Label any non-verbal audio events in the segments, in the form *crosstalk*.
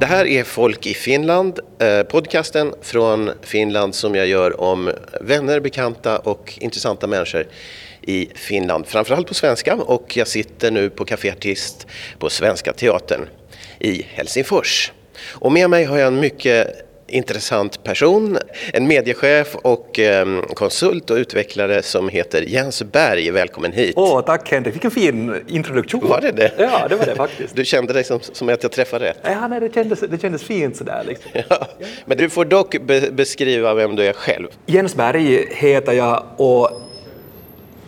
Det här är Folk i Finland, eh, podcasten från Finland som jag gör om vänner, bekanta och intressanta människor i Finland, framförallt på svenska och jag sitter nu på Café Artist på Svenska Teatern i Helsingfors. Och med mig har jag en mycket intressant person, en mediechef och eh, konsult och utvecklare som heter Jens Berg. Välkommen hit. Åh, tack Henrik, vilken fin introduktion. Var det det? Ja, det var det faktiskt. Du kände dig som, som att jag träffade rätt? Ja, nej, det, kändes, det kändes fint sådär. Liksom. Ja. Men du får dock be beskriva vem du är själv. Jens Berg heter jag och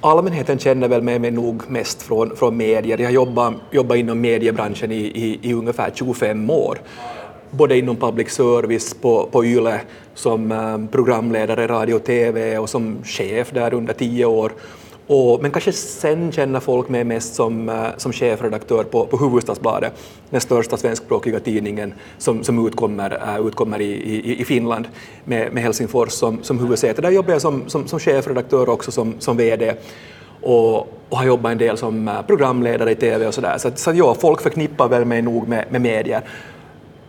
allmänheten känner väl med mig nog mest från, från medier. Jag har jobbat, jobbat inom mediebranschen i, i, i ungefär 25 år både inom public service på, på YLE som eh, programledare radio och TV och som chef där under tio år. Och, men kanske sen känner folk mig mest som, eh, som chefredaktör på, på Hufvudstadsbladet, den största svenskspråkiga tidningen som, som utkommer, uh, utkommer i, i, i Finland med, med Helsingfors som, som huvudsäte. Där jobbar jag som, som, som chefredaktör också som, som VD och, och har jobbat en del som programledare i TV och sådär. Så, så ja, folk förknippar väl mig nog med, med medier.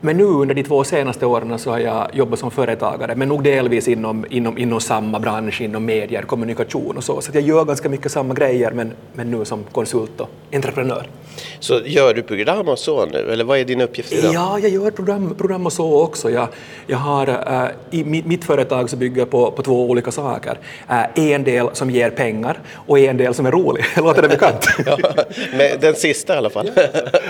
Men nu under de två senaste åren så har jag jobbat som företagare, men nog delvis inom, inom, inom samma bransch, inom medier, kommunikation och så. Så jag gör ganska mycket samma grejer, men, men nu som konsult och entreprenör. Så gör du program och så nu, eller vad är din uppgift idag? Ja, jag gör program, program och så också. Jag, jag har, äh, I mitt, mitt företag så bygger på, på två olika saker. Äh, en del som ger pengar och en del som är rolig. *laughs* Låter det bekant? *laughs* ja, den sista i alla fall.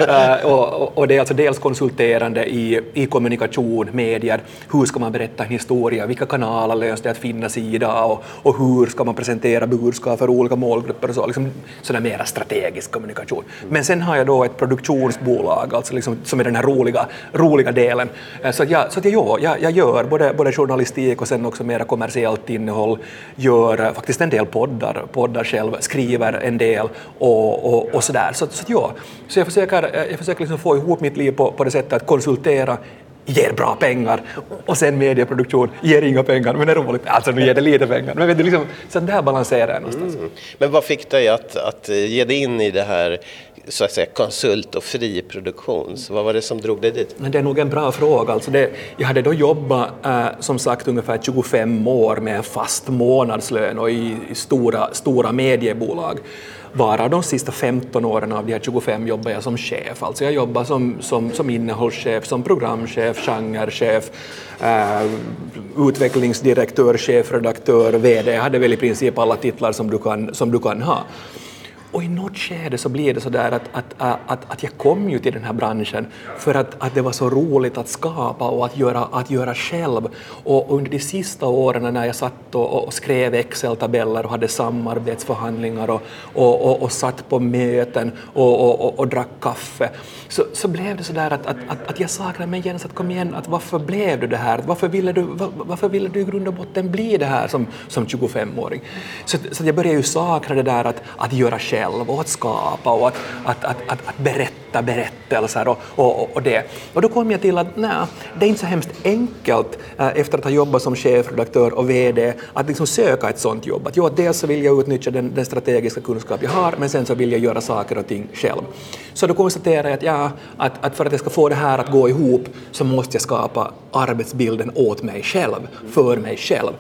äh, *laughs* och, och, och det är alltså dels konsulterande i i, i kommunikation, medier, hur ska man berätta en historia, vilka kanaler löser det att finnas i idag och, och hur ska man presentera budskap för olika målgrupper och så, liksom sådär mera strategisk kommunikation. Men sen har jag då ett produktionsbolag, alltså liksom, som är den här roliga, roliga delen. Eh, så, att jag, så att jag, jag, jag gör både, både journalistik och sen också mera kommersiellt innehåll, gör eh, faktiskt en del poddar, poddar själv, skriver en del och, och, och sådär. Så, så, att ja, så jag försöker, eh, jag försöker liksom få ihop mitt liv på, på det sättet att konsultera producera ger bra pengar och sen medieproduktion ger inga pengar men är roligt. Alltså nu ger det lite pengar. Men vet du, liksom, så där balanserar jag någonstans. Mm. Men vad fick dig att, att ge dig in i det här så att säga, konsult och fri produktion? Så vad var det som drog dig dit? Men det är nog en bra fråga. Alltså det, jag hade då jobbat äh, som sagt ungefär 25 år med en fast månadslön och i, i stora, stora mediebolag varav de sista 15 åren av de här 25 jobbar jag som chef. Alltså jag jobbar som, som, som innehållschef, som programchef, genrechef, äh, utvecklingsdirektör, chefredaktör, VD. Jag hade väl i princip alla titlar som du kan, som du kan ha. Och i något skede så blir det så där att, att, att, att jag kom ju till den här branschen för att, att det var så roligt att skapa och att göra, att göra själv. Och under de sista åren när jag satt och, och skrev Excel-tabeller och hade samarbetsförhandlingar och, och, och, och satt på möten och, och, och, och drack kaffe så, så blev det så där att, att, att, att jag saknade mig Jens att kom igen, att varför blev du det här? Varför ville du, var, varför ville du i grund och botten bli det här som, som 25-åring? Så, så jag började ju sakna det där att, att göra själv själv och att skapa och att, att, att, att, att berätta berättelser och, och, och det. Och då kom jag till att nej, det är inte så hemskt enkelt äh, efter att ha jobbat som chefredaktör och VD att liksom söka ett sånt jobb. Att, jo, dels så vill jag utnyttja den, den, strategiska kunskap jag har men sen så vill jag göra saker och ting själv. Så då konstaterade jag att, ja, att, att för att jag ska få det här att gå ihop så måste jag skapa arbetsbilden åt mig själv, för mig själv.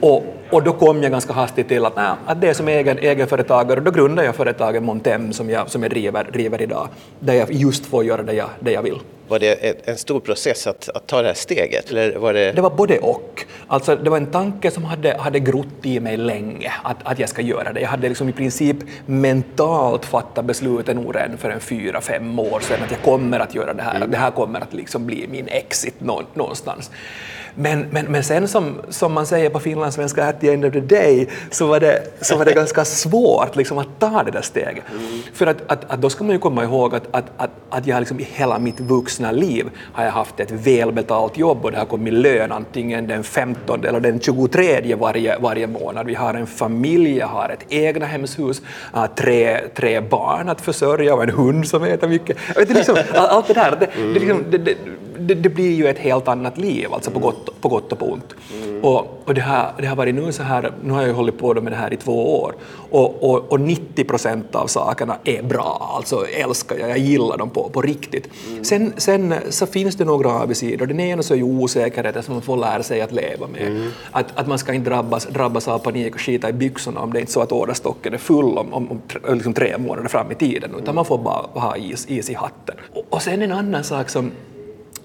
Och, och då kom jag ganska hastigt till att, nej, att det är som egen, egenföretagare, då grundade jag företaget Montem som jag, som jag driver, driver idag, där jag just får göra det jag, det jag vill. Var det en stor process att, att ta det här steget? Eller var det... det var både och. Alltså, det var en tanke som hade, hade grott i mig länge, att, att jag ska göra det. Jag hade liksom i princip mentalt fattat besluten nog redan för en fyra, fem år sedan att jag kommer att göra det här, mm. att det här kommer att liksom bli min exit någonstans. Men, men, men sen som, som man säger på finlandssvenska, at the end of the day, så var det, så var det *laughs* ganska svårt liksom, att ta det där steget. Mm. För att, att, att, då ska man ju komma ihåg att, att, att, att jag liksom i hela mitt vuxna liv har jag haft ett välbetalt jobb och det har kommit lön antingen den 15 eller den 23 varje, varje månad. Vi har en familj, jag har ett egna hemshus, tre, tre barn att försörja och en hund som äter mycket. vet, liksom, allt det där, det, det, liksom, det, det, blir ju ett helt annat liv, alltså på gott, på gott och på ont. Mm. Och, och det, här, det har varit nu så här, nu har jag ju hållit på med det här i två år, och, och, och 90 procent av sakerna är bra, alltså älskar jag, jag gillar dem på, på riktigt. Mm. Sen, sen så finns det några avigsidor, den ena så är ju osäkerheten som man får lära sig att leva med. Mm. Att, att man ska inte drabbas, drabbas av panik och skita i byxorna om det är inte så att orderstocken är full om, om, om liksom tre månader fram i tiden, utan man får bara ha is, is i hatten. Och, och sen en annan sak som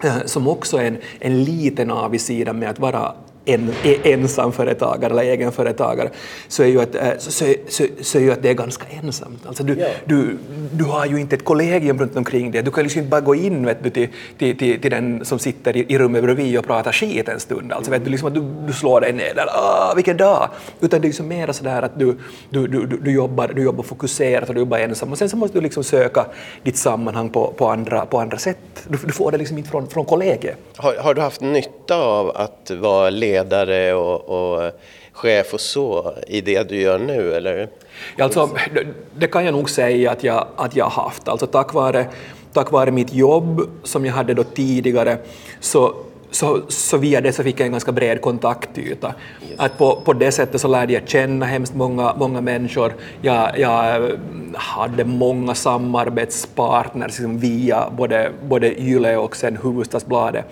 Eh, som också är en, en liten avigsida med att vara en, ensamföretagare eller egenföretagare så är ju att, eh, så, så, så, så är ju att det är ganska ensamt. Alltså du, ja. du, du har ju inte ett kollegium runt omkring dig. Du kan liksom inte bara gå in vet du, till, till, till, till den som sitter i, i rummet bredvid och pratar skit en stund. Alltså, vet du, liksom att du, du slår dig ner där, ah, vilken dag! Utan det är liksom mer sådär att du, du, du, du, jobbar, du jobbar fokuserat och du jobbar ensam och sen så måste du liksom söka ditt sammanhang på, på, andra, på andra sätt. Du, du får det liksom inte från, från kollegiet. Har, har du haft nytta av att vara ledare och, och chef och så i det du gör nu, eller? Alltså, det, kan jag nog säga att jag, att jag haft. Alltså, tack, vare, tack vare mitt jobb som jag hade då tidigare så så, så via det så fick jag en ganska bred kontaktyta. Att på, på det sättet så lärde jag känna hemskt många, många människor. Jag, jag hade många samarbetspartners liksom via både, både Yle och sen Hufvudstadsbladet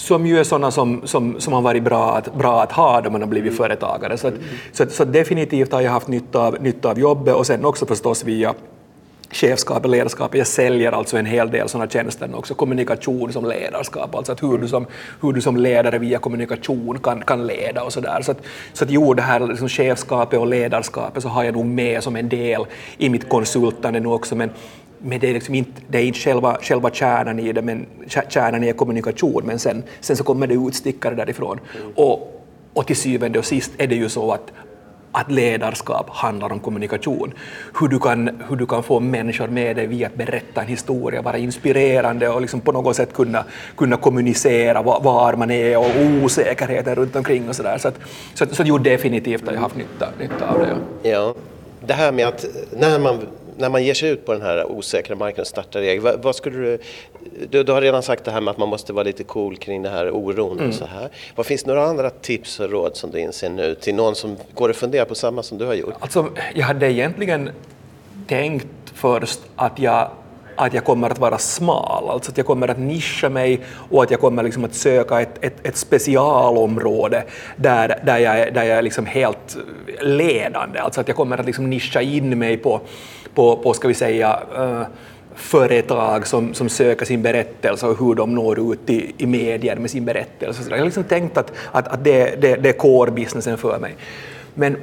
som ju är sådana som, som, som har varit bra att, bra att ha då man har blivit företagare. Så, att, så, så definitivt har jag haft nytta av, nytta av jobbet och sen också förstås via chefskap och ledarskap. Jag säljer alltså en hel del sådana tjänster också, kommunikation som ledarskap, alltså att hur du som, hur du som ledare via kommunikation kan, kan leda och sådär. Så att, så att jo, det här liksom chefskapet och ledarskapet så har jag nog med som en del i mitt konsultande nu också, men, men det är, liksom inte, det är inte själva, själva kärnan i det, men kärnan är kommunikation, men sen, sen så kommer det utstickare därifrån. Och, och till syvende och sist är det ju så att att ledarskap handlar om kommunikation. Hur du kan, hur du kan få människor med dig via att berätta en historia, vara inspirerande och liksom på något sätt kunna, kunna kommunicera var man är och osäkerheten runt omkring och sådär. Så, att, så, så, så jo, definitivt har jag haft nytta, nytta av det. Ja. ja. Det här med att när man när man ger sig ut på den här osäkra marknaden och startar eget, vad, vad, skulle du, du, du, har redan sagt det här med att man måste vara lite cool kring det här oron mm. och så här. Vad finns några andra tips och råd som du inser nu till någon som går och funderar på samma som du har gjort? Alltså, jag hade egentligen tänkt först att jag att jag kommer att vara smal, alltså att jag kommer att nischa mig och att jag kommer liksom att söka ett, ett, ett specialområde där, där jag, är, där jag är liksom helt ledande, alltså att jag kommer att liksom nischa in mig på, på, på ska vi säga, uh, företag som, som söker sin berättelse och hur de når ut i, i medier med sin berättelse. Så jag har liksom tänkt att, att, att det, det, det är core-businessen för mig. Men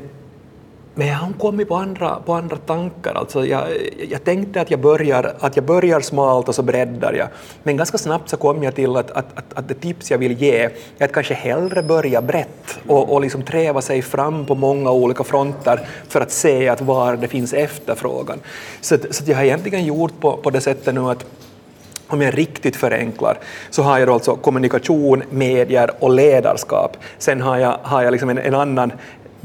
men jag har kommit på andra, på andra tankar. Alltså jag, jag tänkte att jag, börjar, att jag börjar smalt och så breddar jag. Men ganska snabbt så kom jag till att, att, att, att det tips jag vill ge är att kanske hellre börja brett och, och liksom träva sig fram på många olika fronter för att se att var det finns efterfrågan. Så, så jag har egentligen gjort på, på det sättet nu att om jag riktigt förenklar, så har jag då alltså kommunikation, medier och ledarskap. Sen har jag, har jag liksom en, en annan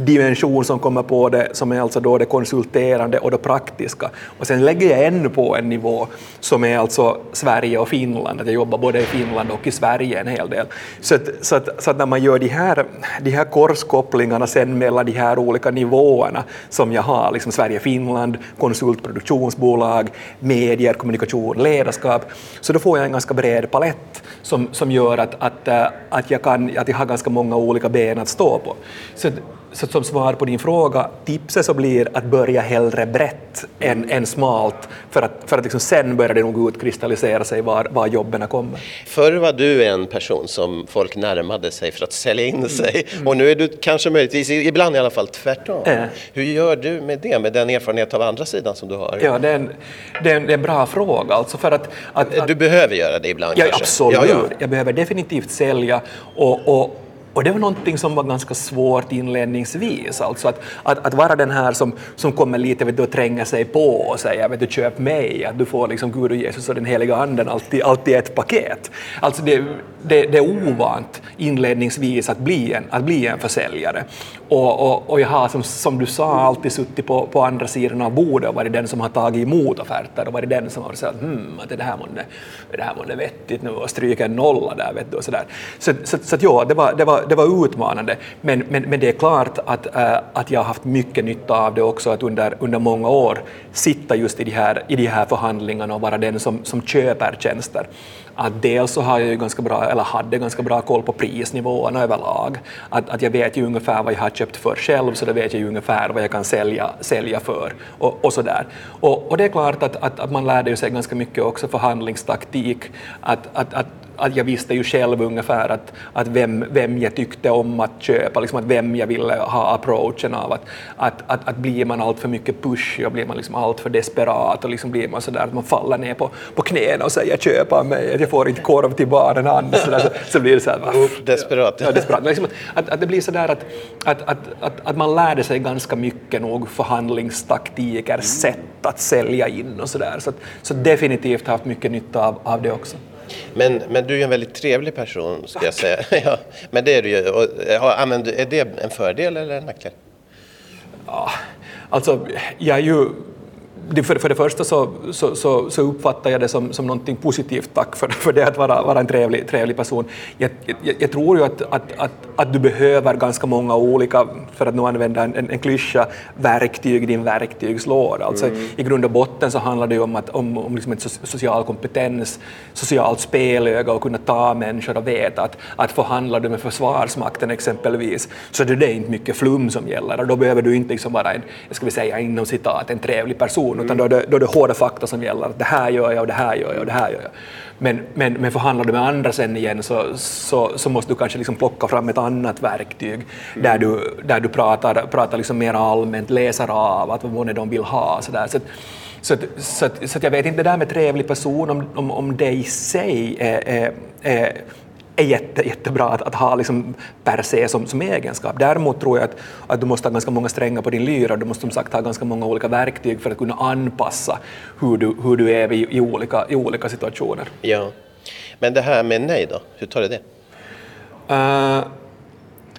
dimension som kommer på det, som är alltså då det konsulterande och det praktiska. Och sen lägger jag ännu på en nivå som är alltså Sverige och Finland, att jag jobbar både i Finland och i Sverige en hel del. Så att, så att, så att när man gör de här, de här korskopplingarna sen mellan de här olika nivåerna som jag har, liksom Sverige-Finland, konsultproduktionsbolag, medier, kommunikation, ledarskap, så då får jag en ganska bred palett som, som gör att, att, eh, att, jag kan, att jag har ganska många olika ben att stå på. Så så som svar på din fråga, tipset så blir att börja hellre brett än, än smalt för att, för att liksom sen börjar det nog utkristallisera sig var, var jobben kommer. Förr var du en person som folk närmade sig för att sälja in sig mm. och nu är du kanske möjligtvis, ibland i alla fall, tvärtom. Äh. Hur gör du med det, med den erfarenhet av andra sidan som du har? Ja, det är en, det är en, det är en bra fråga. Alltså för att, att, du behöver göra det ibland ja, kanske? Absolut, ja, ja. jag behöver definitivt sälja och, och och det var någonting som var ganska svårt inledningsvis, alltså att, att, att vara den här som, som kommer lite vet du, och tränger sig på och säger vet du, köp mig, att du får liksom Gud och Jesus och den heliga anden alltid, alltid ett paket. Alltså det, det, det är ovant inledningsvis att bli en, att bli en försäljare. Och, och, och jag har som, som du sa alltid suttit på, på andra sidan av bordet och varit den som har tagit emot offerter och varit den som har sagt hmm, att det här månne, det här månne vettigt nu och stryka en nolla där vet du och sådär. Så, så, så att ja, det var, det var det var utmanande, men, men, men det är klart att, äh, att jag har haft mycket nytta av det också, att under, under många år sitta just i de här, i de här förhandlingarna och vara den som, som köper tjänster. Att dels så har jag ju ganska bra, eller hade ganska bra koll på prisnivåerna överlag. Att, att jag vet ju ungefär vad jag har köpt för själv, så då vet jag ju ungefär vad jag kan sälja, sälja för. Och, och sådär. Och, och det är klart att, att, att man lärde sig ganska mycket också förhandlingstaktik. Att, att, att att jag visste ju själv ungefär att, att vem, vem jag tyckte om att köpa, liksom att vem jag ville ha approachen av. Att, att, att, att blir man allt för mycket pushig och blir man liksom allt för desperat och liksom blir man sådär att man faller ner på, på knäna och säger köp av mig, att jag får inte korv till barnen annars, så, så, så blir det så här, desperat. Ja, desperat. Liksom att, att det blir sådär att, att, att, att, att man lärde sig ganska mycket nog förhandlingstaktiker, sätt att sälja in och sådär. Så, så definitivt haft mycket nytta av, av det också. Men, men du är en väldigt trevlig person, ska jag säga. *laughs* ja, men det är du ju. Och, är det en fördel eller en nackdel? Ja, alltså, jag är ju för, för det första så, så, så, så, uppfattar jag det som, som någonting positivt, tack för, *laughs* för det att vara, vara en trevlig, trevlig person. Jag, jag, jag tror ju att, att, att, att, du behöver ganska många olika, för att nu använda en, en, en klyscha, verktyg i din verktygslåda. Alltså, mm. I grund och botten så handlar det ju om, att, om, om liksom social kompetens, socialt spelöga och kunna ta människor och veta att, att förhandlar du med Försvarsmakten exempelvis så är det inte mycket flum som gäller och då behöver du inte liksom vara en, ska vi säga inom citat, en trevlig person utan då är, det, då är det hårda fakta som gäller. Det här gör jag och det här gör jag och det här gör jag. Men, men, men förhandlar du med andra sen igen så, så, så måste du kanske liksom plocka fram ett annat verktyg mm. där du, där du pratar, pratar liksom mer allmänt, läser av att vad de vill ha. Så, där. så, så, så, så, jag vet inte det där med trevlig person, om, om, om det i sig är, är, är är jätte, jättebra att, att ha liksom per se som, som egenskap. Däremot tror jag att, att du måste ha ganska många strängar på din lyra, du måste som sagt ha ganska många olika verktyg för att kunna anpassa hur du, hur du är i, i, olika, i olika situationer. Ja. Men det här med nej då, hur tar du det? Uh,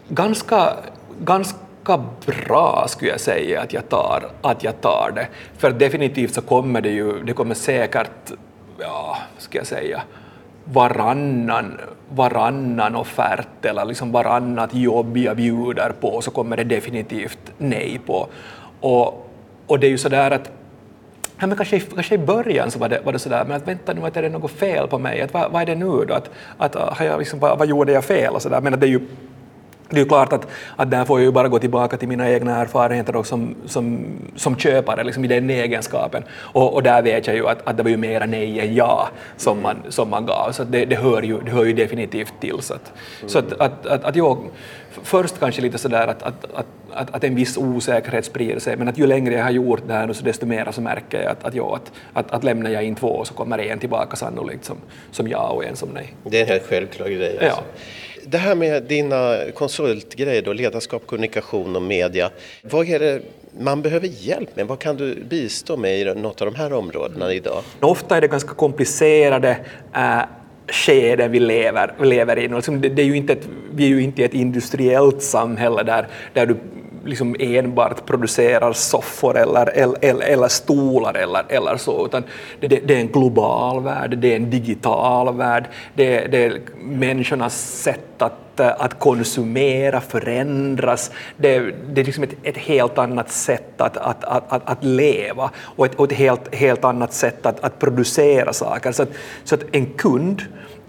ganska, ganska bra skulle jag säga att jag tar, att jag tar det. För definitivt så kommer det ju, det kommer säkert, ja, ska jag säga, varannan, varannan offert eller liksom varannat jobb jag bjuder på så kommer det definitivt nej på. Och, och det är ju sådär att Ja, men kanske, kanske i början så var det, var det sådär, men att vänta nu, att är det något fel på mig? Att, vad, vad är det nu då? Att, att, har jag liksom, vad, vad gjorde jag fel? Och så där. Men att det är ju det är ju klart att, att där får jag ju bara gå tillbaka till mina egna erfarenheter som, som, som köpare, liksom i den egenskapen. Och, och där vet jag ju att, att det var ju mera nej än ja som man, som man gav, så det, det, hör ju, det hör ju definitivt till. Så att, mm. så att, att, att, att jag, först kanske lite sådär att, att, att, att, att en viss osäkerhet sprider sig, men att ju längre jag har gjort det här nu så desto mer så märker jag att, att, jag, att, att, att lämnar jag in två så kommer en tillbaka sannolikt som, som ja och en som nej. Det är en helt självklar grej. Alltså. Ja det här med dina konsultgrejer då, ledarskap, kommunikation och media. Vad är det man behöver hjälp med? Vad kan du bistå med i något av de här områdena idag? Ofta är det ganska komplicerade äh, skeden vi lever, vi lever i. Liksom det, det är ju inte ett, vi är ju inte i ett industriellt samhälle där, där du liksom enbart producerar soffor eller, eller, eller stolar eller, eller så, utan det, det, är en global värld, det är en digital värld, det, det är människornas sätt att, att konsumera förändras, det, det är liksom ett, ett helt annat sätt att, att, att, att, leva och ett, och ett helt, helt annat sätt att, att producera saker. Så att, så att en kund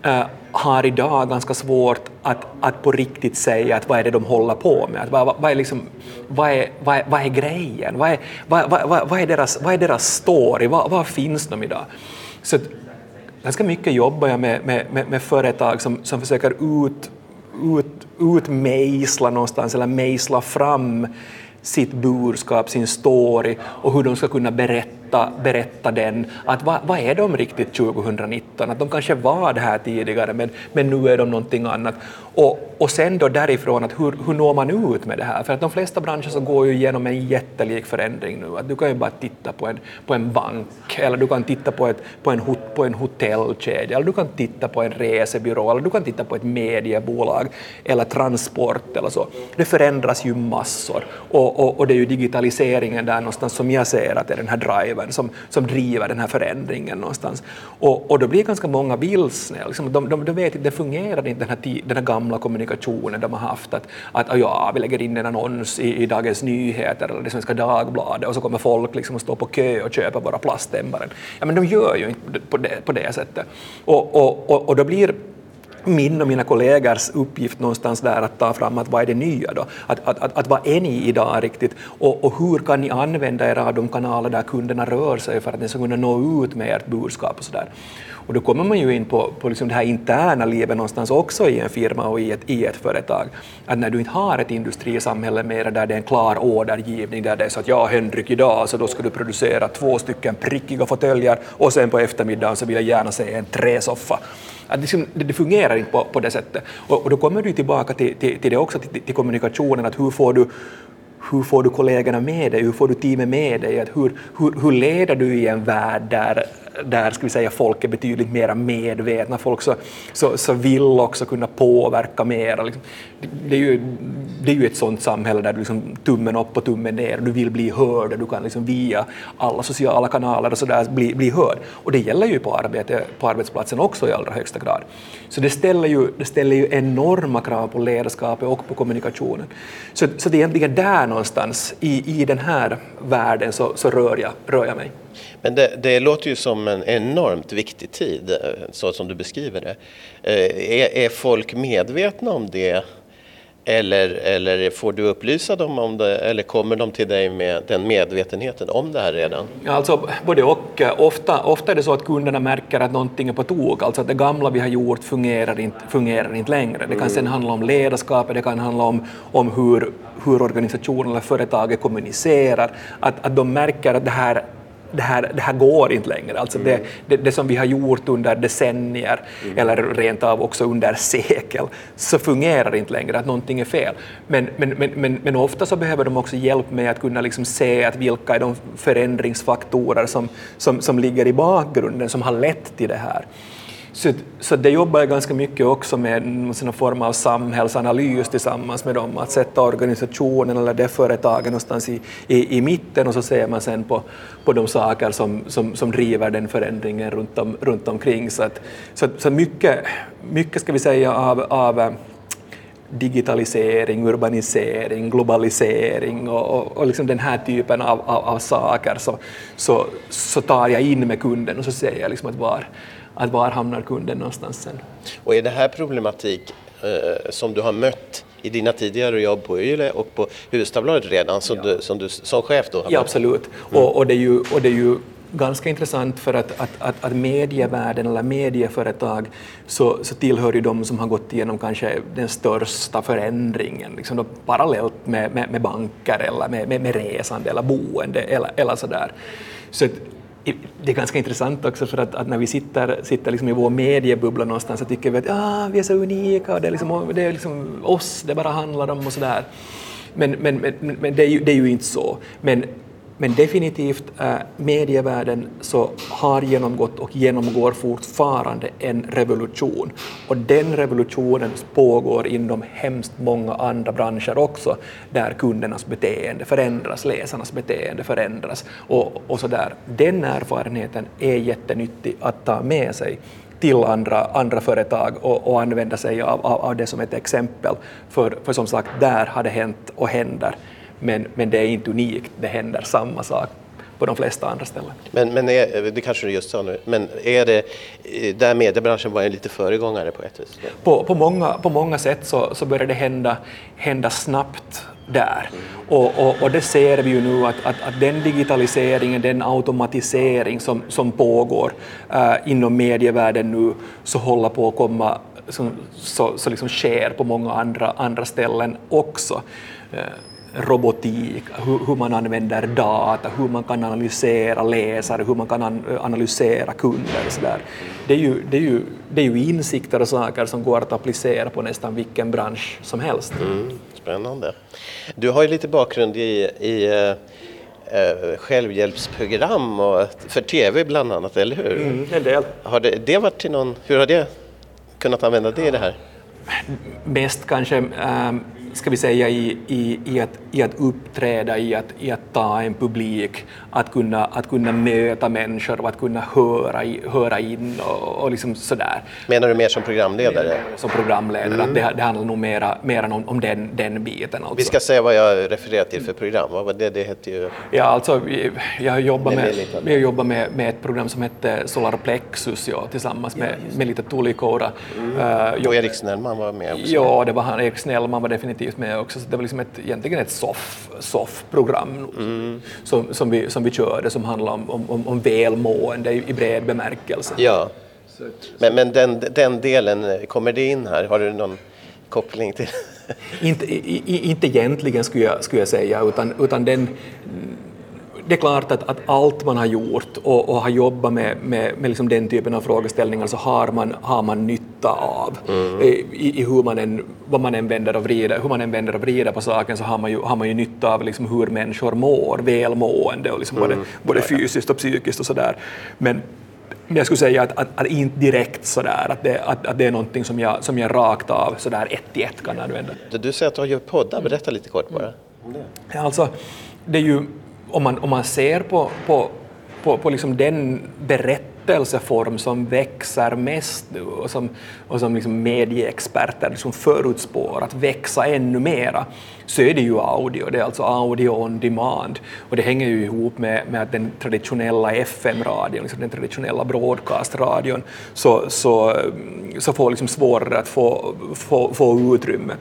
Eh, har idag ganska svårt att, att på riktigt säga att vad är det de håller på med, att vad, vad, är, liksom, vad, är, vad, är, vad är grejen, vad är, vad, vad, vad, är deras, vad är deras story, vad, vad finns de idag? Så ganska mycket jobbar jag med, med, med, med företag som, som försöker ut, ut, utmejsla någonstans eller mejsla fram sitt budskap, sin story och hur de ska kunna berätta berätta, berätta den, att vad, vad är de riktigt 2019? Att de kanske var det här tidigare men, men nu är de någonting annat. Och, och sen då därifrån, att hur, hur når man ut med det här? För att de flesta branscher så går ju igenom en jättelik förändring nu. Att du kan ju bara titta på en, på en bank, eller du kan titta på, ett, på, en, på en hotellkedja, eller du kan titta på en resebyrå, eller du kan titta på ett mediebolag, eller transport eller så. Det förändras ju massor. Och, och, och det är ju digitaliseringen där någonstans som jag ser att det är den här driven som, som driver den här förändringen någonstans. Och, och då blir ganska många vilsna. Liksom, de, de, de vet att det fungerar inte den här, den här gamla kommunikationen de har haft. Att, att ja, vi lägger in en annons i, i Dagens Nyheter eller det Svenska Dagbladet och så kommer folk liksom att stå på kö och köpa våra plasttämbaren. Ja, men de gör ju inte på det, på det sättet. Och, och, och, och då blir min och mina kollegors uppgift någonstans där att ta fram att vad är det nya då? Att, att, att, att vad är ni idag riktigt och, och hur kan ni använda er av de kanaler där kunderna rör sig för att ni ska kunna nå ut med ert budskap och sådär. Och då kommer man ju in på, på liksom det här interna livet någonstans också i en firma och i ett, i ett företag. Att när du inte har ett industrisamhälle mer där det är en klar ordergivning, där det är så att ja, Henrik, idag så då ska du producera två stycken prickiga fåtöljer och sen på eftermiddagen så vill jag gärna se en träsoffa. Att liksom, det, det, fungerar inte på, på det sättet. Och, och, då kommer du tillbaka till, till, till det också, till, till kommunikationen, att hur får du hur får du kollegorna med dig, hur får du teamet med dig, att hur, hur, hur leder du i en värld där där ska vi säga, folk är betydligt mer medvetna, folk så, så, så vill också kunna påverka mer. Liksom. Det, är ju, det är ju ett sånt samhälle där du liksom tummen upp och tummen ner, du vill bli hörd och du kan liksom via alla sociala kanaler och så där bli, bli hörd. Och det gäller ju på, arbete, på arbetsplatsen också i allra högsta grad. Så det ställer ju, det ställer ju enorma krav på ledarskapet och på kommunikationen. Så, så det är egentligen där någonstans i, i den här världen så, så rör, jag, rör jag mig. Men det, det, låter ju som en enormt viktig tid, eh, så som du beskriver det. Eh, är, är folk medvetna om det? Eller, eller får du upplysa dem om det, eller kommer de till dig med den medvetenheten om det här redan? Alltså både och. Ofta, ofta är det så att kunderna märker att någonting är på tok, alltså att det gamla vi har gjort fungerar inte, fungerar inte längre. Det kan mm. sen handla om ledarskapet, det kan handla om, om hur, hur organisationen eller företaget kommunicerar, att, att de märker att det här det här, det här går inte längre. Alltså mm. det, det, det, som vi har gjort under decennier mm. eller rent av också under sekel så fungerar inte längre, att någonting är fel. Men, men, men, men, men ofta så behöver de också hjälp med att kunna liksom se att vilka är de förändringsfaktorer som, som, som ligger i bakgrunden som har lett till det här. Så, så det jobbar jag ganska mycket också med någon form av samhällsanalys tillsammans med dem, att sätta organisationen eller det företaget någonstans i, i, i mitten och så ser man sen på, på de saker som, som, som driver den förändringen runt, om, runt omkring. Så, att, så, så mycket, mycket ska vi säga av, av eh, digitalisering, urbanisering, globalisering och, och, och liksom den här typen av, av, av, saker så, så, så tar jag in med kunden och så ser jag liksom att var, att var hamnar kunden någonstans sen. Och är det här problematik eh, som du har mött i dina tidigare jobb på YLE och på Hufvudstadsbladet redan som, ja. du, som du som chef då? Ja, absolut. Mm. Och, och, det är ju, och det är ju ganska intressant för att, att, att, att medievärlden eller medieföretag så, så tillhör ju de som har gått igenom kanske den största förändringen, liksom då parallellt med, med, med banker eller med, med, med resande eller boende eller, eller sådär. Så det är ganska intressant också för att, att, när vi sitter, sitter liksom i vår mediebubbla någonstans så tycker vi att ah, vi är så unika och det är, liksom, det är liksom oss det bara handlar om och sådär. Men, men, men, men det, är ju, det är ju inte så. Men men definitivt äh, medievärlden så har genomgått och genomgår fortfarande en revolution. Och den revolutionen pågår inom hemskt många andra branscher också, där kundernas beteende förändras, läsarnas beteende förändras och, och så där. Den erfarenheten är jättenyttig att ta med sig till andra, andra företag och, och använda sig av, av, av det som ett exempel. För, för som sagt, där har det hänt och händer men, men det är inte unikt, det händer samma sak på de flesta andra ställen. Men, men är, det kanske du just sa nu, men är det, där mediebranschen var en lite föregångare på ett vis? På, på, många, på många sätt så, så börjar det hända, hända snabbt där. Och, och, och, det ser vi ju nu att, att, att, den digitaliseringen, den automatisering som, som pågår äh, inom medievärlden nu så håller på att komma, som, så, så liksom sker på många andra, andra ställen också. Äh, robotik, hur, hur, man använder data, hur man kan analysera läsare, hur man kan an, analysera kunder. Och så där. Det, är ju, det, är ju, det är ju insikter och saker som går att applicera på nästan vilken bransch som helst. Mm, spännande. Du har ju lite bakgrund i, i eh, självhjälpsprogram och för tv bland annat, eller hur? Mm, en del. Har det, det varit till någon, hur har det kunnat använda det i det här? Mest kanske ähm, ska vi säga, i, i, i, att, i att uppträda, i att, i att ta en publik, att kunna, att kunna möta människor och att kunna höra, höra in och, och liksom sådär. Menar du mer som programledare? Som programledare, mm. att det, det handlar nog mera, mera om, om den, den biten. Alltså. Vi ska säga vad jag refererar till för program, vad var det? Det hette ju... Ja, alltså, jag jobbar med, jag jobbar med, med ett program som hette Solar Plexus ja, tillsammans med, ja, med lite Tulikora. Mm. Uh, och Erik Snellman var med också? Ja, det var han. Erik Snellman var definitivt definitivt med också. Så det var liksom ett, egentligen ett soff-program mm. som, som, vi, som vi körde som handlade om, om, om välmående i, i bred bemärkelse. Ja. Men, men den, den delen, kommer det in här? Har du någon koppling till? inte, i, inte egentligen skulle jag, skulle jag säga, utan, utan den det är klart att, att allt man har gjort och, och har jobbat med, med, med liksom den typen av frågeställningar så har man, har man nytta av. Mm. I, I, hur man än, vad man än vänder och vrider, hur man än vänder och vrider på saken så har man ju, har man ju nytta av liksom hur människor mår, välmående och liksom mm. både, både fysiskt och psykiskt och sådär. Men jag skulle säga att, att, att inte direkt sådär, att det, att, att det är någonting som jag, som jag rakt av sådär ett i ett kan använda. Du säger att du har gjort poddar, berätta lite kort bara. Mm. Alltså, det är ju om man, om man ser på, på, på, på liksom den berättelseform som växer mest nu och som, och som liksom medieexperter liksom förutspår att växa ännu mera, så är det ju audio. Det är alltså audio on demand. Och det hänger ju ihop med, med att den traditionella FM-radion, liksom den traditionella broadcast-radion, så, så, så får liksom svårare att få, få, få utrymme.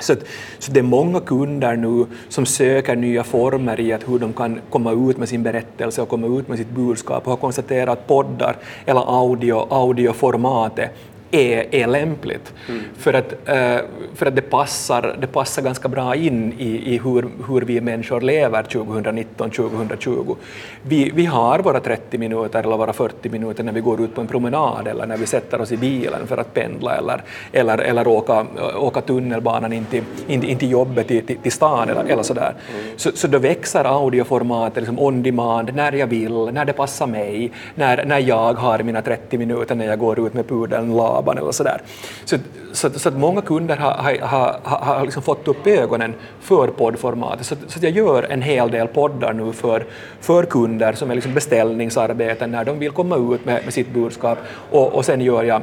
Så, så det är många kunder nu som söker nya former i att hur de kan komma ut med sin berättelse och komma ut med sitt budskap och har konstaterat att poddar eller audio, audioformatet är, är lämpligt. Mm. För, att, uh, för att det passar, det passar ganska bra in i, i hur, hur vi människor lever 2019-2020. Vi, vi har våra 30 minuter eller våra 40 minuter när vi går ut på en promenad eller när vi sätter oss i bilen för att pendla eller, eller, eller åka, åka tunnelbanan in till, in, in till jobbet till, till, till stan eller, eller sådär. Mm. Så, så då växer audioformatet liksom on demand, när jag vill, när det passar mig, när, när jag har mina 30 minuter när jag går ut med pudeln Laban eller sådär. Så, så, så att många kunder har, har, har, har liksom fått upp ögonen för poddformatet. Så, så jag gör en hel del poddar nu för, för kunder som är liksom beställningsarbeten när de vill komma ut med, med sitt budskap och, och sen gör jag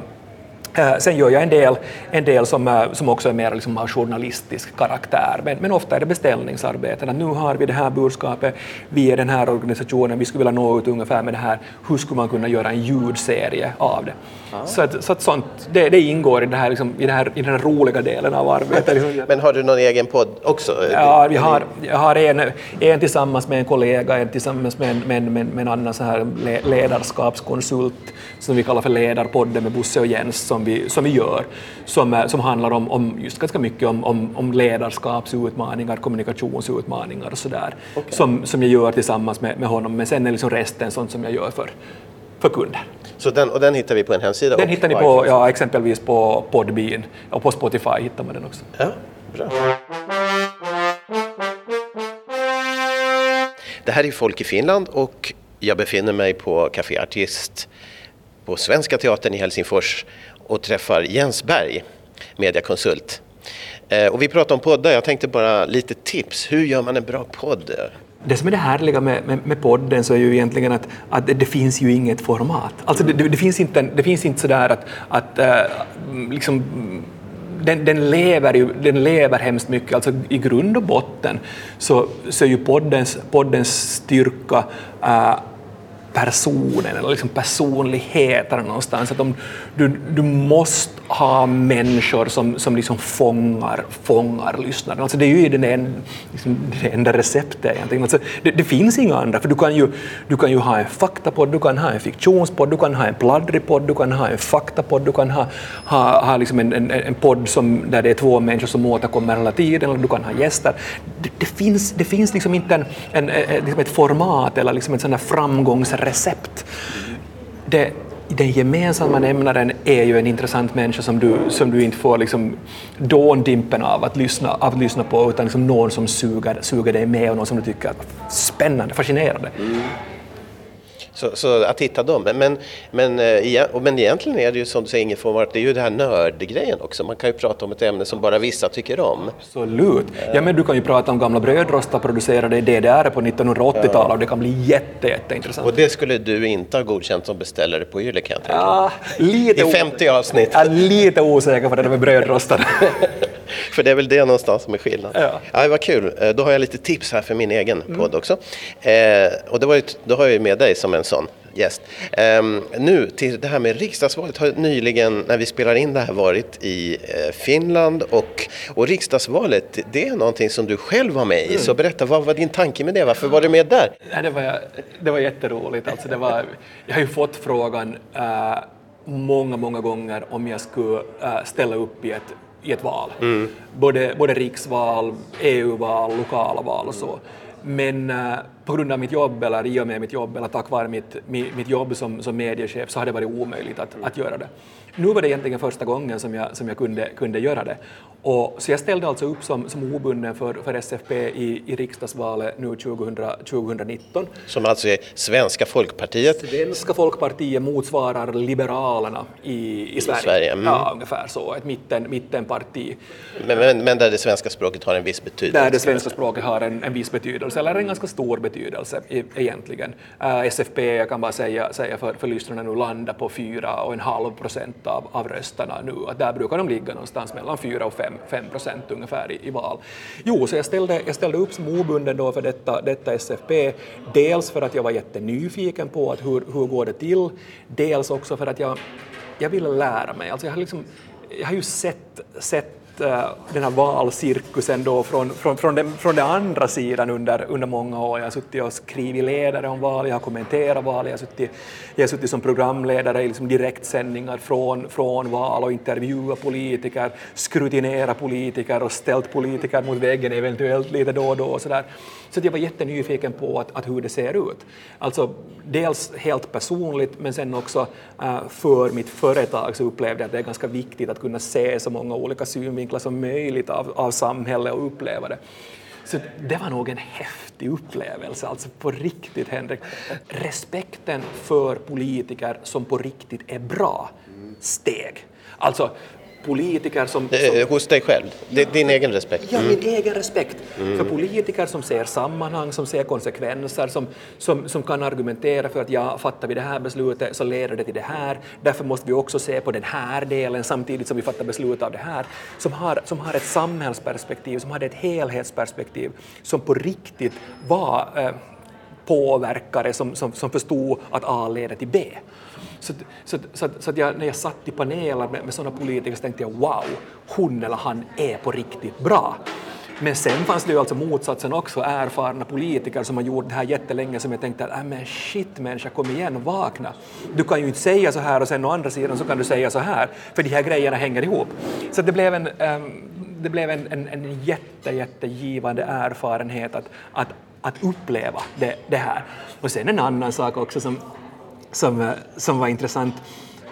eh, sen gör jag en del, en del som, eh, som också är mer liksom av journalistisk karaktär, men, men ofta är det beställningsarbeten. Att nu har vi det här budskapet, vi är den här organisationen, vi skulle vilja nå ut ungefär med det här, hur skulle man kunna göra en ljudserie av det? Ah. Så, att, så att sånt, det, det ingår i, det här, liksom, i, det här, i den här roliga delen av arbetet. Men har du någon egen podd också? Ja, vi har, jag har en, en tillsammans med en kollega, en tillsammans med en, med, med, med en annan så här ledarskapskonsult som vi kallar för Ledarpodden med Bosse och Jens som vi, som vi gör, som, som handlar om, om just ganska mycket om, om, om ledarskapsutmaningar, kommunikationsutmaningar och sådär, okay. som, som jag gör tillsammans med, med honom, men sen är liksom resten sånt som jag gör för, för kunder. Så den, och den hittar vi på en hemsida? Den hittar ni på, ja, exempelvis på Podbean och på Spotify hittar man den också. Ja, bra. Det här är Folk i Finland och jag befinner mig på Café Artist på Svenska Teatern i Helsingfors och träffar Jens Berg, mediakonsult. Eh, och vi pratar om poddar, jag tänkte bara lite tips. Hur gör man en bra podd? Det som är det härliga med, med, med podden så är ju egentligen att, att det, det finns ju inget format. Alltså det, det, det, finns inte, det finns inte sådär att, att äh, liksom, den, den, lever ju, den lever hemskt mycket. Alltså I grund och botten så, så är ju poddens, poddens styrka äh, personen eller liksom personligheten någonstans. Att om, du, du måste ha människor som, som liksom fångar, fångar lyssnaren. Alltså det är ju den en, liksom det enda receptet egentligen. Alltså det, det, finns inga andra, för du kan, ju, du kan ju ha en faktapodd, du kan ha en fiktionspodd, du kan ha en pladdrig podd, du kan ha en faktapodd, du kan ha, ha, ha liksom en, en, en podd som, där det är två människor som återkommer hela tiden, eller du kan ha gäster. Det, det finns, det finns liksom inte en, en, en liksom ett format eller liksom ett sånt framgångsrecept. Det, den gemensamma nämnaren är ju en intressant människa som du, som du inte får liksom dåndimpen av att lyssna, av att lyssna på, utan liksom någon som suger, suger dig med och någon som du tycker är spännande, fascinerande. Mm. Så, så, att hitta dem. Men, men, eh, men egentligen är det ju som du säger inget format, det är ju det här nördgrejen också. Man kan ju prata om ett ämne som bara vissa tycker om. Absolut. Ja, men du kan ju prata om gamla brödrostar producerade i DDR på 1980-talet ja. och det kan bli jätte, jätteintressant. Och det skulle du inte ha godkänt som beställare på Yle kan jag tänka ja, lite I 50 avsnitt. Jag är lite osäker på det där med brödrostar. *laughs* för det är väl det någonstans som är skillnaden. Ja. Ja, vad kul. Eh, då har jag lite tips här för min egen mm. podd också. Eh, och det var ju, då har jag ju med dig som en sån gäst. Um, nu till det här med riksdagsvalet har nyligen, när vi spelar in det här, varit i uh, Finland och, och riksdagsvalet, det är någonting som du själv var med i. Mm. Så berätta, vad var din tanke med det? Varför var du med där? Nej, det, var, det var jätteroligt. Alltså, det var, jag har ju fått frågan uh, många, många gånger om jag skulle uh, ställa upp i ett i ett val. Mm. Både, både riksval, EU-val, lokala val och så. Men uh, på grund av mitt jobb eller i och med mitt jobb eller tack vare mitt, mitt jobb som, som mediechef så har det varit omöjligt att, att göra det. Nu var det egentligen första gången som jag, som jag kunde, kunde göra det. Och, så jag ställde alltså upp som, som obunden för, för SFP i, i riksdagsvalet nu 2000, 2019. Som alltså är Svenska Folkpartiet? Svenska Folkpartiet motsvarar Liberalerna i, i Sverige. I Sverige. Mm. Ja, ungefär så, ett mitten, mittenparti. Men, men, men, där det svenska språket har en viss betydelse? Där det svenska språket har en, en viss betydelse, eller en ganska stor betydelse e, egentligen. Uh, SFP, jag kan bara säga, säga för, för lyssnarna nu, landar på 4,5 procent av, av rösterna nu. Att där brukar de ligga någonstans mellan 4 och 5 procent ungefär i, i, val. Jo, så jag ställde, jag ställde upp som obunden då för detta, detta SFP, dels för att jag var jättenyfiken på att hur, hur går det till, dels också för att jag, jag ville lära mig. Alltså jag, har liksom, jag har ju sett, sett Eh, den här valcirkusen då från, från, från, den, från den andra sidan under, under många år. Jag har suttit och skrivit ledare om val, jag har kommenterat val, jag har suttit, jag har suttit som programledare i liksom direktsändningar från, från val och intervjuat politiker, skrutinerat politiker och ställt politiker mot väggen eventuellt lite då och då. Och sådär. Så jag var jättenyfiken på att, att hur det ser ut. Alltså dels helt personligt men sen också uh, för mitt företag så upplevde jag att det är ganska viktigt att kunna se så många olika synvinklar som möjligt av, av samhället och uppleva det. Så det var nog en häftig upplevelse, alltså på riktigt Henrik. Respekten för politiker som på riktigt är bra steg. Alltså, politiker som... som Hos dig själv? Din egen respekt? Ja, min mm. egen respekt. Mm. För politiker som ser sammanhang, som ser konsekvenser, som, som, som kan argumentera för att ja, fattar vi det här beslutet så leder det till det här, därför måste vi också se på den här delen samtidigt som vi fattar beslut av det här, som har, som har ett samhällsperspektiv, som hade ett helhetsperspektiv, som på riktigt var eh, påverkare som, som, som förstod att A leder till B. Så, så, så, så att jag, när jag satt i paneler med, med sådana politiker så tänkte jag wow, hon eller han är på riktigt bra. Men sen fanns det ju alltså motsatsen också, erfarna politiker som har gjort det här jättelänge som jag tänkte att äh, men shit människa, kom igen, vakna. Du kan ju inte säga så här och sen å andra sidan så kan du säga så här, för de här grejerna hänger ihop. Så det blev en, um, det blev en, en, en jätte, jättegivande erfarenhet att, att, att uppleva det, det här. Och sen en annan sak också som, som, eh, som var intressant.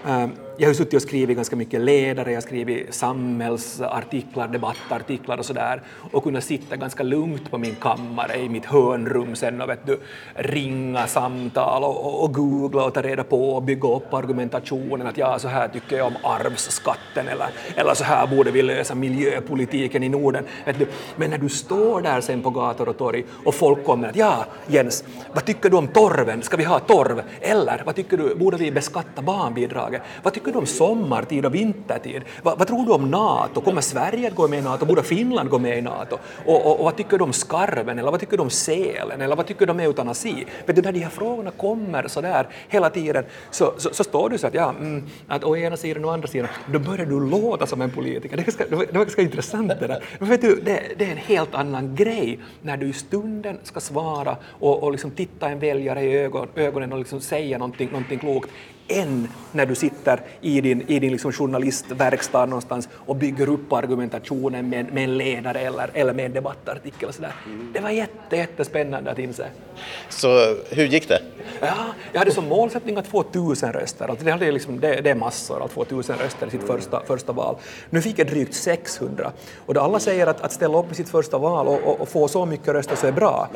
Eh, jag har suttit och skrivit ganska mycket ledare, jag har skrivit samhällsartiklar, debattartiklar och sådär och kunnat sitta ganska lugnt på min kammare i mitt hörnrum sen och vet du, ringa samtal och, och, och googla och ta reda på och bygga upp argumentationen att ja, så här tycker jag om arvsskatten eller, eller så här borde vi lösa miljöpolitiken i Norden. Vet du. Men när du står där sen på gator och torg och folk kommer att ja, Jens, vad tycker du om torven? Ska vi ha torv? Eller vad tycker du, borde vi beskatta barnbidraget? Vad tycker du om sommartid och vintertid? Va, vad tror du om NATO? Kommer Sverige att gå med i NATO? Borde Finland gå med i NATO? Och, och, och vad tycker du om skarven? Eller vad tycker du om selen? Eller vad tycker du om eutanasi? Vet du, när de här frågorna kommer så där hela tiden så, så, så står du så att ja, mm, att å ena sidan och å andra sidan, då börjar du låta som en politiker. Det är ganska, det var ganska intressant det där. Men vet du, det, det är en helt annan grej när du i stunden ska svara och, och liksom titta en väljare i ögon, ögonen och liksom säga någonting, någonting klokt än när du sitter i din, i din liksom journalistverkstad någonstans och bygger upp argumentationen med, med en ledare eller, eller med en debattartikel. Och så där. Det var jätte, jättespännande att inse. Så hur gick det? Ja, jag hade som målsättning att få tusen röster. Alltså det, hade liksom, det, det är massor att få tusen röster i sitt första, första val. Nu fick jag drygt 600. Och då alla säger att, att ställa upp i sitt första val och, och, och få så mycket röster så är bra.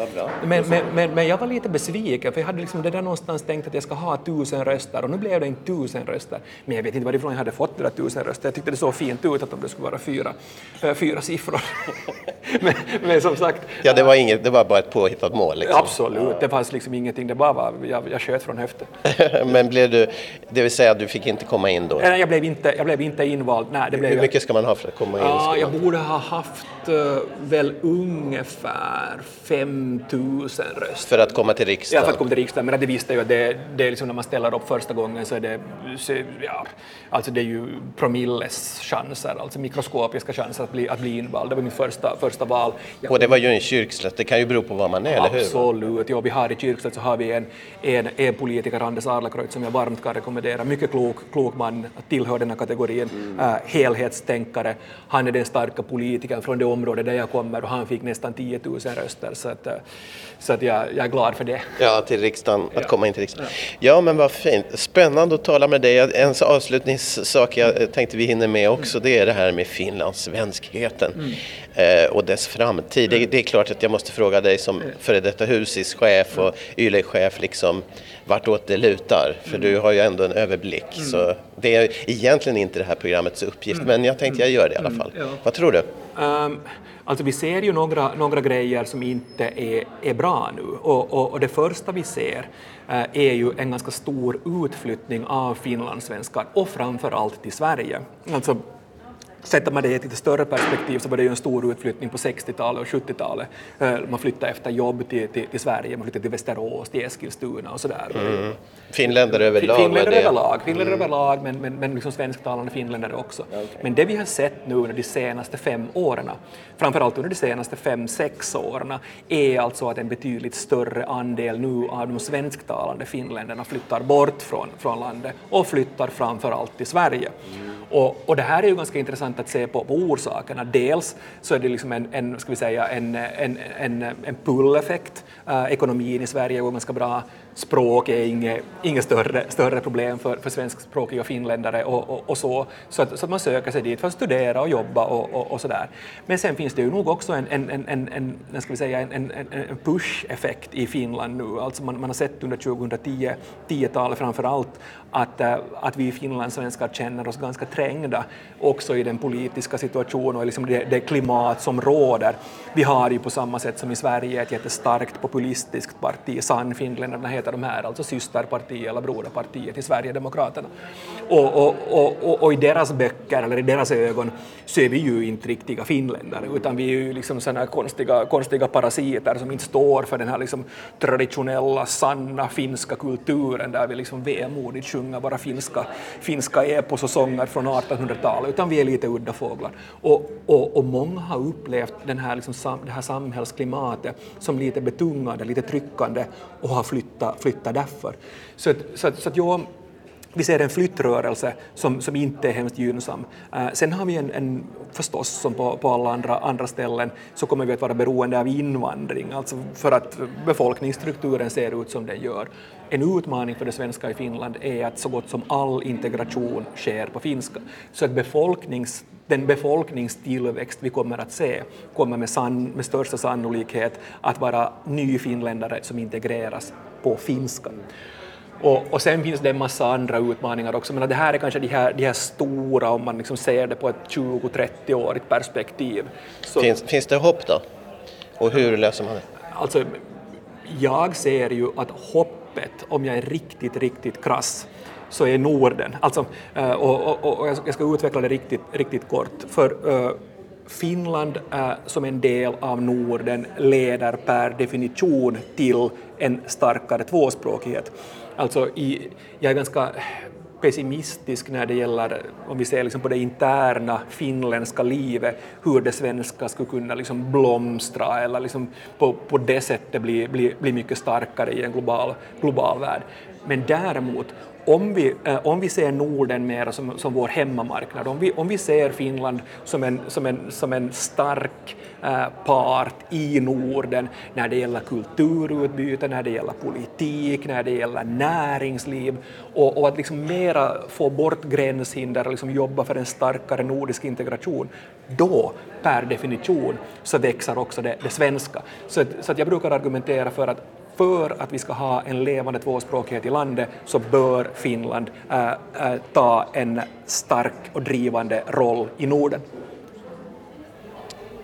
Men, men, men, men, jag var lite besviken för jag hade liksom det där någonstans tänkt att jag ska ha tusen röster och nu blev det inte tusen röster. Men jag vet inte varifrån jag hade fått det där tusen röster. Jag tyckte det såg fint ut att om det skulle vara fyra, äh, fyra siffror. *laughs* men, men, som sagt... Ja, det var, inget, det var bara ett påhittat mål? Liksom. Absolut, det fanns liksom ingenting. Det bara var, jag, jag sköt från höften. *laughs* men blev du, det vill säga du fick inte komma in då? Nej, jag blev inte, jag blev inte invald. Nej, det blev Hur mycket ska man ha för att komma in? Ja, jag borde ha haft uh, väl ungefär 5 000 röster. För att komma till riksdagen? Ja, för att komma till riksdagen. Men det visste jag ju det, det är liksom när man ställer upp första gången så är det, så, ja, alltså det är ju promilles chanser, alltså mikroskopiska chanser att bli, att bli invald. Det var mitt första, första val. Jag, och det var ju en kyrkslätt, det kan ju bero på var man är, eller hur? Absolut, ja, vi har i kyrkslätt så har vi en, en, en politiker, Anders Adlercreutz, som jag varmt kan rekommendera. Mycket klok, klok man, tillhör den här kategorin, mm. äh, helhetstänkare. Han är den starka politikern från det område där jag kommer och han fick nästan 10 000 röster. Så, att, så att jag, jag är glad för det. Ja, till riksdagen, att ja. komma in till riksdagen. Ja, men vad fint. Spännande att tala med dig. En avslutningssak jag tänkte vi hinner med också, mm. det är det här med finlandssvenskheten mm. eh, och dess framtid. Det, det, är klart att jag måste fråga dig som före detta husischef och YLE-chef, liksom, vartåt det lutar? För mm. du har ju ändå en överblick. Mm. Så det är egentligen inte det här programmets uppgift, mm. men jag tänkte jag gör det i alla fall. Ja. Vad tror du? Um, alltså vi ser ju några, några grejer som inte är, är bra nu och, och, och det första vi ser uh, är ju en ganska stor utflyttning av finlandssvenskar och framför allt till Sverige. Alltså, Sätter man det i ett lite större perspektiv så var det ju en stor utflyttning på 60-talet och 70-talet. Eh, man flyttade efter jobb till, till, till, Sverige, man flyttade till Västerås, till Eskilstuna och sådär. Mm. Finländare överlag? Finländare överlag, finländare mm. överlag men, men, men liksom svensktalande finländare också. Okay. Men det vi har sett nu under de senaste fem åren, framförallt under de senaste fem, sex åren, är alltså att en betydligt större andel nu av de svensktalande finländarna flyttar bort från, från landet och flyttar framförallt till Sverige. Mm. Och, och, det här är ju ganska intressant intressant att se på, på orsakerna. Dels så är det liksom en, en ska vi säga, en, en, en, en pull-effekt. Uh, ekonomin i Sverige går ganska bra språk är inget, inget större, större problem för, för svenskspråkiga finländare och, och, och, så, så att, så att man söker sig dit för att studera och jobba och, och, och sådär. Men sen finns det ju nog också en, en, en, en, en, ska vi säga, en, en, en push-effekt i Finland nu. Alltså man, man har sett under 2010-talet framför allt att, eh, att vi finlandssvenskar känner oss ganska trängda också i den politiska situationen och liksom det, det klimat som råder. Vi har ju på samma sätt som i Sverige ett jättestarkt populistiskt parti, Sannfinländarna heter heter de här, alltså systerpartiet eller broderpartiet till Sverigedemokraterna. Och, och, och, och, i deras böcker, eller i deras ögon, så är vi ju inte riktiga finländare, utan vi är ju liksom såna konstiga, konstiga parasiter som inte står för den här liksom traditionella, sanna finska kulturen där vi liksom vemodigt sjunger våra finska, finska epos och sånger från 1800-talet, utan vi är lite udda fåglar. Och, och, och många har upplevt den här, liksom, det här samhällsklimatet som lite betungande, lite tryckande och har flyttat flytta, därför. Så, att, så, att, så att jag, vi ser en flyttrörelse som, som inte är hemskt gynnsam. Uh, sen har vi en, en förstås, som på, på alla andra, andra ställen, så kommer vi att vara beroende av invandring, alltså för att befolkningsstrukturen ser ut som den gör. En utmaning för det svenska i Finland är att så gott som all integration sker på finska, så att befolknings den befolkningstillväxt vi kommer att se kommer med, san, med största sannolikhet att vara nyfinländare som integreras på finska. Och, och sen finns det en massa andra utmaningar också, men det här är kanske de här, de här stora om man liksom ser det på ett 20-30-årigt perspektiv. Så, finns, finns det hopp då? Och hur löser man det? Alltså, jag ser ju att hoppet, om jag är riktigt, riktigt krass, så är Norden, alltså, eh, och, och, och jag ska utveckla det riktigt, riktigt kort, för uh, Finland som en del av Norden leder per definition till en starkare tvåspråkighet. Alltså i, jag är ganska pessimistisk när det gäller, om vi ser liksom på det interna finländska livet, hur det svenska skulle kunna liksom blomstra eller liksom på, på det sättet bli, bli, bli mycket starkare i en global, global värld. Men däremot, om vi, eh, om vi ser Norden mer som, som vår hemmamarknad, om vi, om vi ser Finland som en, som en, som en stark eh, part i Norden när det gäller kulturutbyte, när det gäller politik, när det gäller näringsliv och, och att liksom mera få bort gränshinder och liksom jobba för en starkare nordisk integration, då per definition så växer också det, det svenska. Så, så att jag brukar argumentera för att för att vi ska ha en levande tvåspråkighet i landet så bör Finland äh, äh, ta en stark och drivande roll i Norden.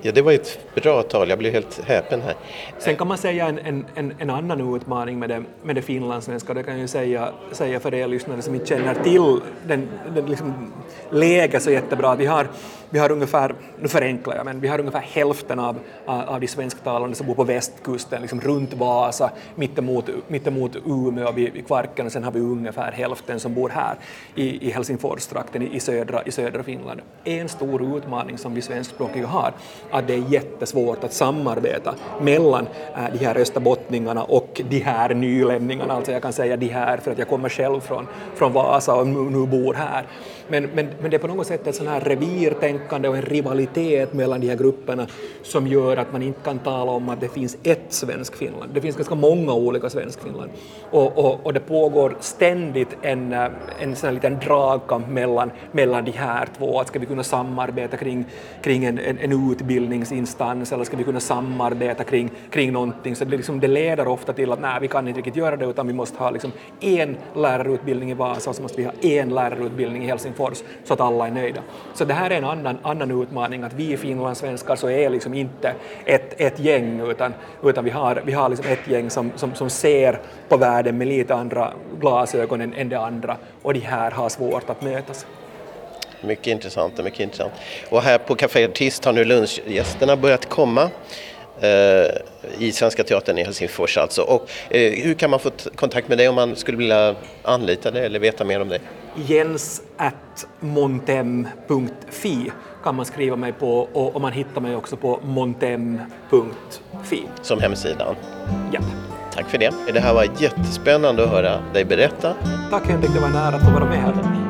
Ja, det var ett bra tal, jag blev helt häpen här. Sen kan man säga en, en, en, en annan utmaning med det, med det finlandssvenska, det kan jag ju säga, säga för er lyssnare som inte känner till den, den liksom läget så jättebra. Vi har, vi har ungefär, nu förenklar jag, men vi har ungefär hälften av, av de svensktalande som bor på västkusten, liksom runt Vasa, mittemot, mittemot Umeå vid, vid Kvarken, och sen har vi ungefär hälften som bor här i, i Helsingforstrakten i, i, södra, i södra Finland. En stor utmaning som vi svenskspråkiga har, att det är jättesvårt att samarbeta mellan äh, de här österbottningarna och de här nylänningarna, alltså jag kan säga de här för att jag kommer själv från, från Vasa och nu bor här. Men, men, men det är på något sätt ett sån här revirtänkande och en rivalitet mellan de här grupperna som gör att man inte kan tala om att det finns ett svensk Finland. Det finns ganska många olika svensk Finland. Och, och, och det pågår ständigt en, eh, en sån här liten dragkamp mellan, mellan de här två. Att ska vi kunna samarbeta kring, kring en, en, en utbildningsinstans eller ska vi kunna samarbeta kring, kring någonting? Så det, liksom, det leder ofta till att nej, vi kan inte riktigt göra det utan vi måste ha liksom en lärarutbildning i Vasa och så måste vi ha en lärarutbildning i Helsingfors Helsingfors så att alla är nöjda. Så det här är en annan, annan utmaning, att vi finlandssvenskar så är liksom inte ett, ett gäng utan, utan vi har, vi har liksom ett gäng som, som, som ser på världen med lite andra glasögon än, än det andra och de här har svårt att mötas. Mycket intressant, mycket intressant. Och här på Café Artist har nu lunchgästerna börjat komma i Svenska Teatern i Helsingfors alltså. Och eh, hur kan man få kontakt med dig om man skulle vilja anlita dig eller veta mer om dig? Jens at montem.fi kan man skriva mig på och, man hittar mig också på montem.fi. Som hemsidan? Ja. Tack för det. Det här var jättespännande att höra dig berätta. Tack Henrik, det var nära att få vara med här.